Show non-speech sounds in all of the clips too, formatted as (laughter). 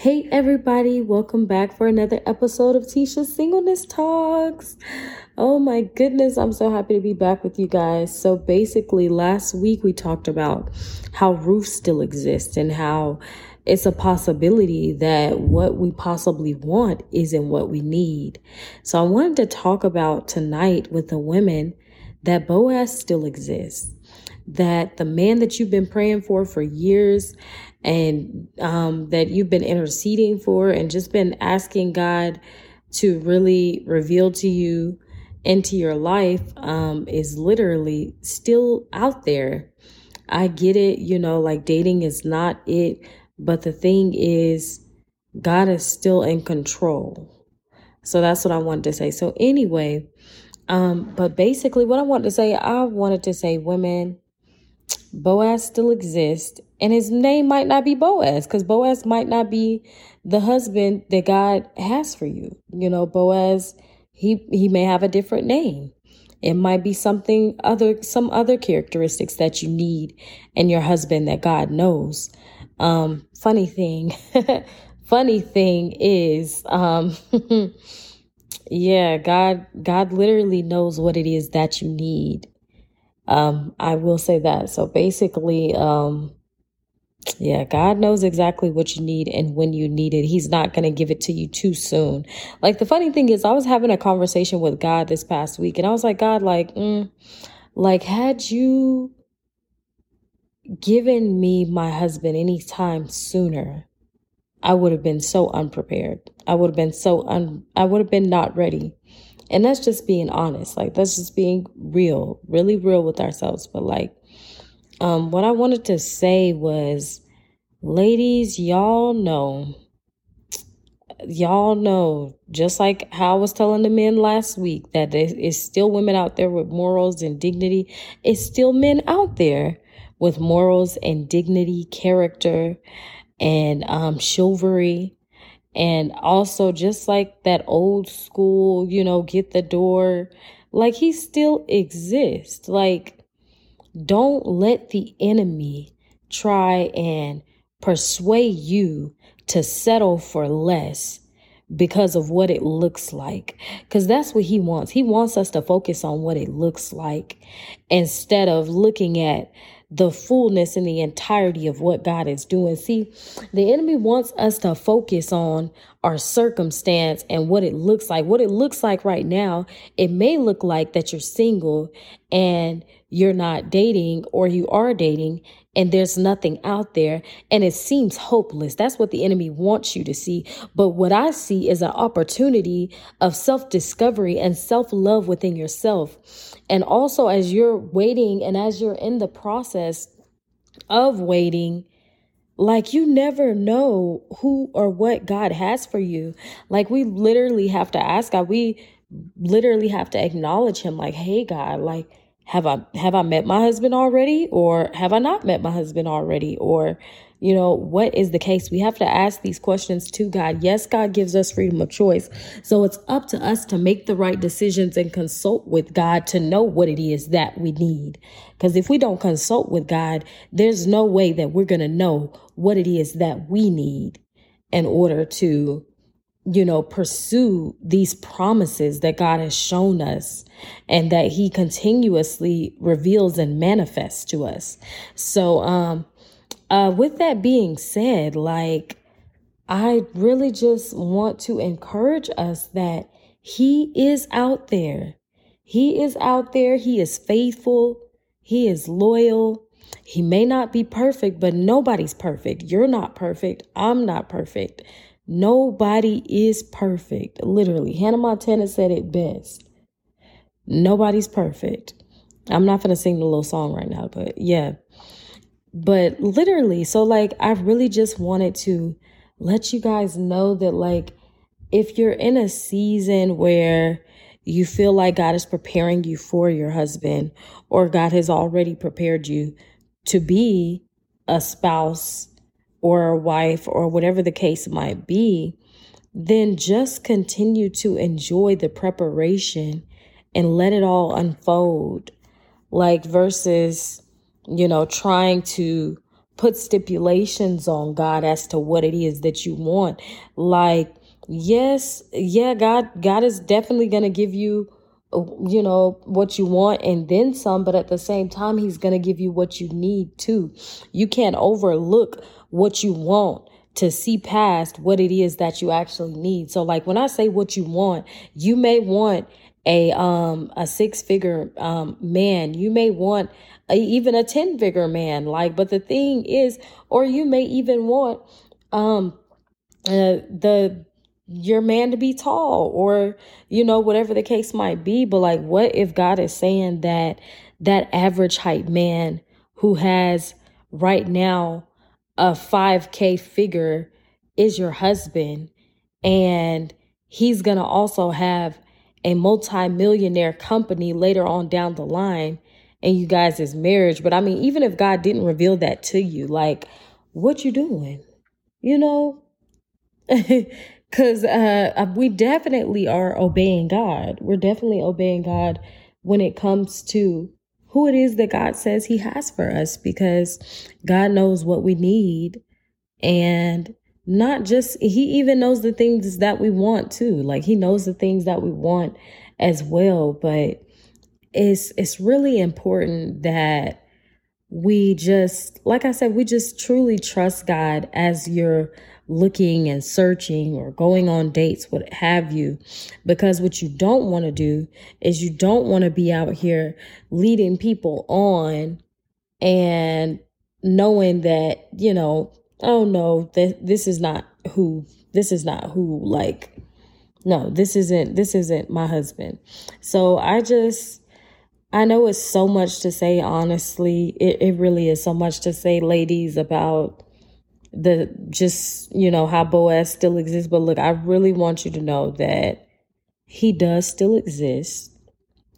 Hey, everybody, welcome back for another episode of Tisha's Singleness Talks. Oh my goodness, I'm so happy to be back with you guys. So, basically, last week we talked about how Ruths still exist and how it's a possibility that what we possibly want isn't what we need. So, I wanted to talk about tonight with the women that Boaz still exists, that the man that you've been praying for for years and um, that you've been interceding for and just been asking God to really reveal to you into your life um, is literally still out there. I get it, you know, like dating is not it, but the thing is, God is still in control. So that's what I wanted to say. So, anyway, um, but basically, what I wanted to say, I wanted to say, women, Boaz still exists, and his name might not be Boaz because Boaz might not be the husband that God has for you. You know, Boaz, he he may have a different name. It might be something other, some other characteristics that you need in your husband that God knows. Um, funny thing, (laughs) funny thing is, um, (laughs) yeah, God, God literally knows what it is that you need um, I will say that. So basically, um, yeah, God knows exactly what you need and when you need it. He's not going to give it to you too soon. Like the funny thing is, I was having a conversation with God this past week, and I was like, God, like, mm, like had you given me my husband any time sooner, I would have been so unprepared. I would have been so un. I would have been not ready. And that's just being honest. Like that's just being real, really real with ourselves. But like, um, what I wanted to say was, ladies, y'all know, y'all know, just like how I was telling the men last week, that it's still women out there with morals and dignity. It's still men out there with morals and dignity, character, and um, chivalry and also, just like that old school, you know, get the door, like he still exists. Like, don't let the enemy try and persuade you to settle for less because of what it looks like. Because that's what he wants. He wants us to focus on what it looks like instead of looking at the fullness and the entirety of what God is doing. See, the enemy wants us to focus on our circumstance and what it looks like. What it looks like right now, it may look like that you're single and you're not dating or you are dating and there's nothing out there and it seems hopeless. That's what the enemy wants you to see. But what I see is an opportunity of self discovery and self love within yourself. And also, as you're waiting and as you're in the process of waiting, like you never know who or what God has for you. Like we literally have to ask God, we literally have to acknowledge him like, "Hey God, like have I have I met my husband already? Or have I not met my husband already? Or you know what is the case? We have to ask these questions to God. Yes God gives us freedom of choice. So it's up to us to make the right decisions and consult with God to know what it is that we need. Because if we don't consult with God there's no way that we're going to know what it is that we need in order to you know, pursue these promises that God has shown us and that he continuously reveals and manifests to us. So, um, uh, with that being said, like, I really just want to encourage us that he is out there. He is out there. He is faithful. He is loyal. He may not be perfect, but nobody's perfect. You're not perfect. I'm not perfect. Nobody is perfect. Literally, Hannah Montana said it best. Nobody's perfect. I'm not going to sing the little song right now, but yeah. But literally, so like, I really just wanted to let you guys know that, like, if you're in a season where you feel like God is preparing you for your husband, or God has already prepared you to be a spouse or a wife or whatever the case might be, then just continue to enjoy the preparation and let it all unfold. Like versus, you know, trying to put stipulations on God as to what it is that you want. Like, yes, yeah, God, God is definitely going to give you, you know, what you want and then some, but at the same time, he's going to give you what you need too. You can't overlook what you want to see past what it is that you actually need. So like when I say what you want, you may want a um a six figure um man you may want a, even a 10 figure man like but the thing is or you may even want um uh, the your man to be tall or you know whatever the case might be but like what if god is saying that that average height man who has right now a 5k figure is your husband and he's going to also have a multi-millionaire company later on down the line in you guys' marriage. But I mean, even if God didn't reveal that to you, like, what you doing? You know? (laughs) Because uh, we definitely are obeying God. We're definitely obeying God when it comes to who it is that God says He has for us because God knows what we need. And not just he even knows the things that we want too like he knows the things that we want as well but it's it's really important that we just like i said we just truly trust god as you're looking and searching or going on dates what have you because what you don't want to do is you don't want to be out here leading people on and knowing that you know oh no, th- this is not who, this is not who, like, no, this isn't, this isn't my husband. So I just, I know it's so much to say, honestly. It, it really is so much to say, ladies, about the just, you know, how Boaz still exists. But look, I really want you to know that he does still exist.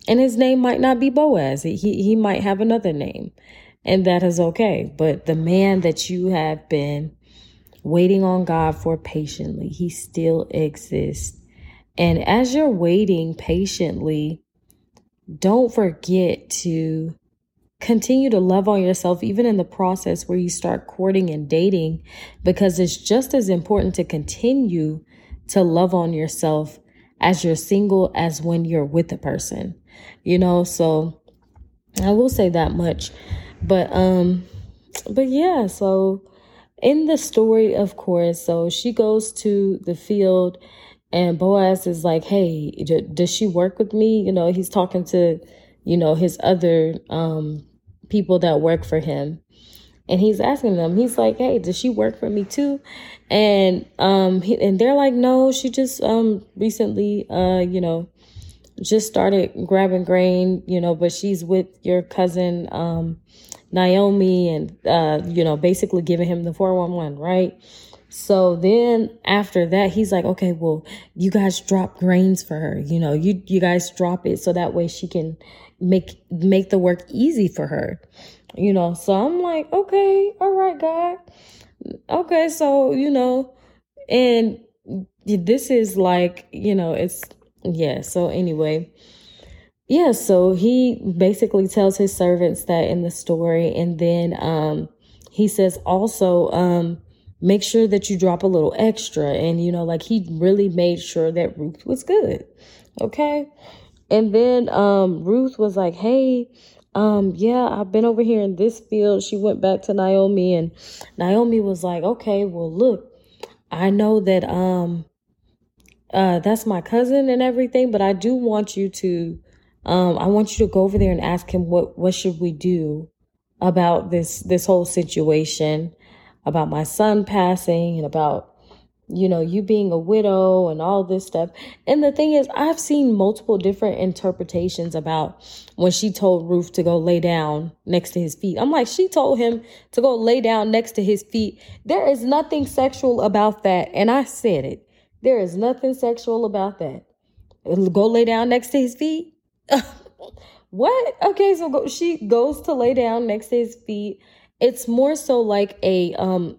And his name might not be Boaz. He, he might have another name and that is okay. But the man that you have been waiting on God for patiently, he still exists. And as you're waiting patiently, don't forget to continue to love on yourself, even in the process where you start courting and dating, because it's just as important to continue to love on yourself as you're single as when you're with a person, you know? So I will say that much. But um but yeah, so in the story, of course, so she goes to the field and Boaz is like, "Hey, does she work with me?" You know, he's talking to, you know, his other um people that work for him. And he's asking them, he's like, "Hey, does she work for me too?" And um he, and they're like, "No, she just um recently uh, you know, just started grabbing grain, you know, but she's with your cousin um Naomi and, uh, you know, basically giving him the 411, right? So then after that, he's like, okay, well, you guys drop grains for her. You know, you, you guys drop it so that way she can make, make the work easy for her. You know, so I'm like, okay, all right, God. Okay. So, you know, and this is like, you know, it's, yeah. So anyway, yeah, so he basically tells his servants that in the story, and then um, he says also um, make sure that you drop a little extra, and you know, like he really made sure that Ruth was good, okay. And then um, Ruth was like, "Hey, um, yeah, I've been over here in this field." She went back to Naomi, and Naomi was like, "Okay, well, look, I know that um, uh, that's my cousin and everything, but I do want you to." Um, I want you to go over there and ask him what what should we do about this this whole situation, about my son passing and about you know you being a widow and all this stuff. And the thing is, I've seen multiple different interpretations about when she told Ruth to go lay down next to his feet. I'm like, she told him to go lay down next to his feet. There is nothing sexual about that, and I said it. There is nothing sexual about that. Go lay down next to his feet (laughs) what? Okay, so go, she goes to lay down next to his feet. It's more so like a um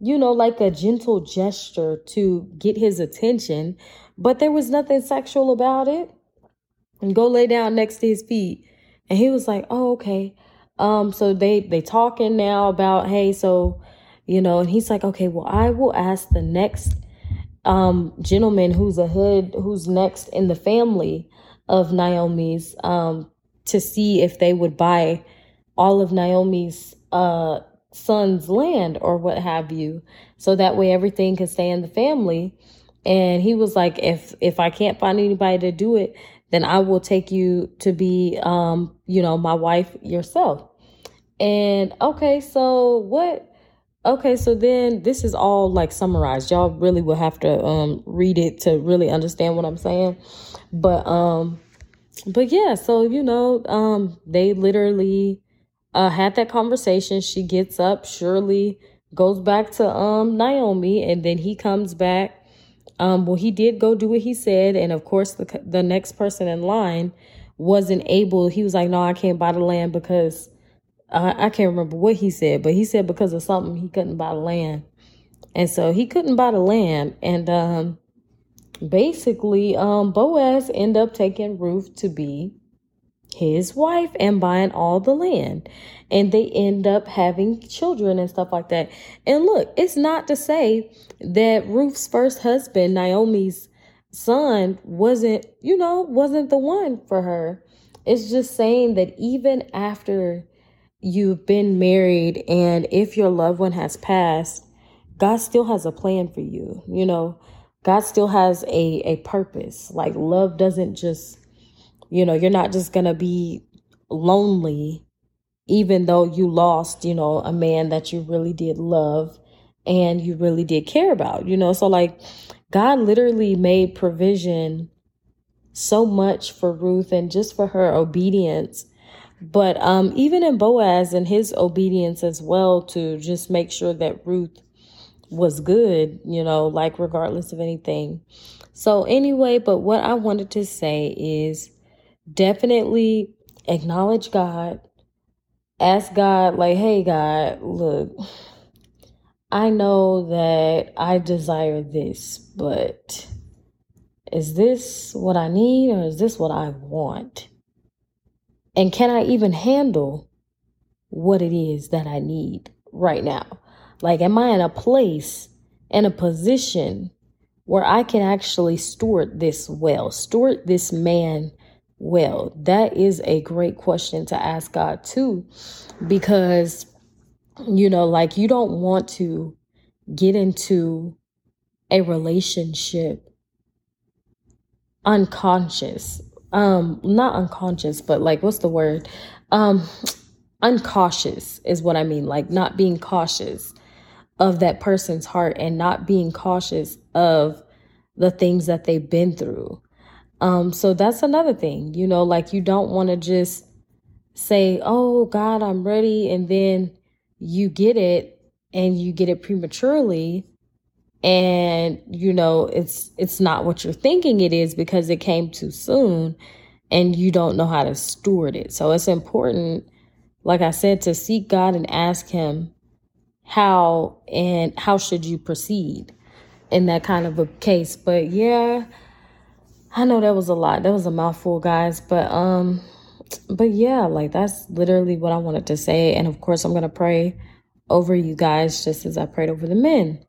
you know, like a gentle gesture to get his attention, but there was nothing sexual about it. And go lay down next to his feet. And he was like, "Oh, okay. um, so they they talking now about hey, so you know, and he's like, okay, well, I will ask the next um gentleman who's ahead, who's next in the family of Naomi's, um, to see if they would buy all of Naomi's uh son's land or what have you, so that way everything can stay in the family. And he was like, if if I can't find anybody to do it, then I will take you to be, um, you know, my wife yourself. And okay, so what? Okay, so then this is all like summarized. Y'all really will have to um read it to really understand what I'm saying. But um but yeah, so you know, um they literally uh had that conversation. She gets up, Shirley goes back to um Naomi and then he comes back um, well, he did go do what he said, and of course, the the next person in line wasn't able. He was like, "No, I can't buy the land because uh, I can't remember what he said, but he said because of something he couldn't buy the land, and so he couldn't buy the land, and um, basically, um, Boaz end up taking Ruth to be his wife and buying all the land and they end up having children and stuff like that. And look, it's not to say that Ruth's first husband, Naomi's son, wasn't, you know, wasn't the one for her. It's just saying that even after you've been married and if your loved one has passed, God still has a plan for you. You know, God still has a a purpose. Like love doesn't just you know, you're not just going to be lonely even though you lost, you know, a man that you really did love and you really did care about, you know. So, like, God literally made provision so much for Ruth and just for her obedience. But um, even in Boaz and his obedience as well to just make sure that Ruth was good, you know, like regardless of anything. So, anyway, but what I wanted to say is definitely acknowledge God ask God, like, hey, God, look, I know that I desire this, but is this what I need or is this what I want? And can I even handle what it is that I need right now? Like, am I in a place, in a position where I can actually steward this well, steward this man well? That is a great question to ask God too, because, you know, like you don't want to get into a relationship unconscious um not unconscious but like what's the word um uncautious is what i mean like not being cautious of that person's heart and not being cautious of the things that they've been through um, so that's another thing, you know, like you don't want to just say, Oh God, I'm ready. And then you get it and you get it prematurely. And, you know, it's, it's not what you're thinking it is because it came too soon and you don't know how to steward it. So it's important, like I said, to seek God and ask him how and how should you proceed in that kind of a case. But yeah, I know that was a lot. That was a mouthful, guys. But um, but yeah, like that's literally what I wanted to say. And of course, I'm gonna pray over you guys just as I prayed over the men.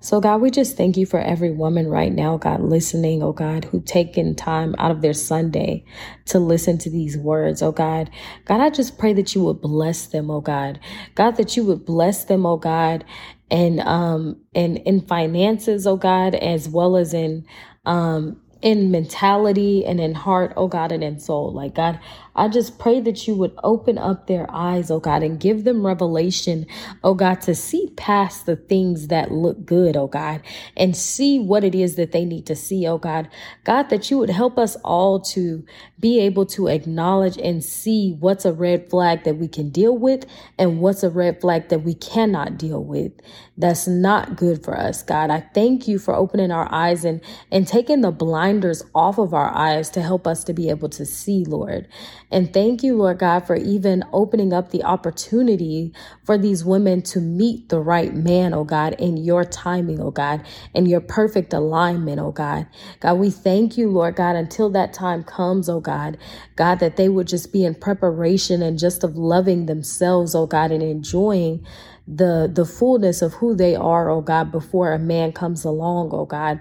So, God, we just thank you for every woman right now, God, listening, oh God, who taken time out of their Sunday to listen to these words, oh God. God, I just pray that you would bless them, oh God. God, that you would bless them, oh God, and um and in finances, oh God, as well as in um in mentality and in heart, oh God, and in soul. Like, God, I just pray that you would open up their eyes, oh God, and give them revelation, oh God, to see past the things that look good, oh God, and see what it is that they need to see, oh God. God, that you would help us all to be able to acknowledge and see what's a red flag that we can deal with and what's a red flag that we cannot deal with. That's not good for us, God. I thank you for opening our eyes and, and taking the blinders off of our eyes to help us to be able to see, Lord. And thank you, Lord God, for even opening up the opportunity for these women to meet the right man, oh God, in your timing, oh God, in your perfect alignment, oh God. God, we thank you, Lord God, until that time comes, oh God, God, that they would just be in preparation and just of loving themselves, oh God, and enjoying the the fullness of who they are, oh God, before a man comes along, oh God.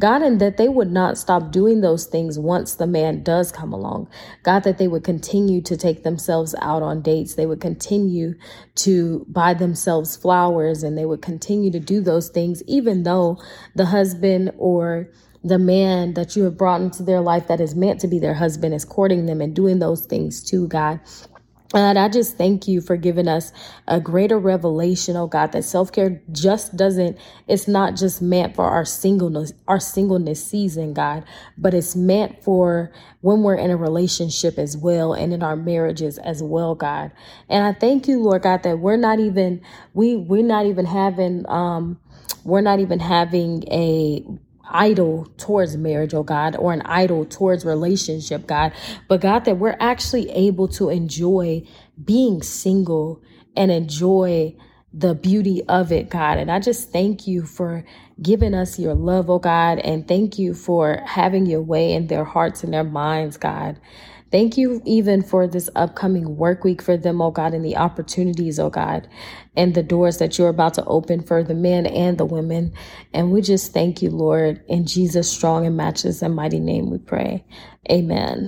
God, and that they would not stop doing those things once the man does come along. God, that they would continue to take themselves out on dates. They would continue to buy themselves flowers and they would continue to do those things, even though the husband or the man that you have brought into their life that is meant to be their husband is courting them and doing those things too, God. And I just thank you for giving us a greater revelation, oh God, that self-care just doesn't, it's not just meant for our singleness, our singleness season, God, but it's meant for when we're in a relationship as well and in our marriages as well, God. And I thank you, Lord God, that we're not even, we, we're not even having, um, we're not even having a idol towards marriage, oh God, or an idol towards relationship, God. But God, that we're actually able to enjoy being single and enjoy the beauty of it, God. And I just thank you for giving us your love, oh God. And thank you for having your way in their hearts and their minds, God. Thank you even for this upcoming work week for them, oh God, and the opportunities, oh God, and the doors that you're about to open for the men and the women. And we just thank you, Lord, in Jesus' strong and matchless and mighty name we pray. Amen.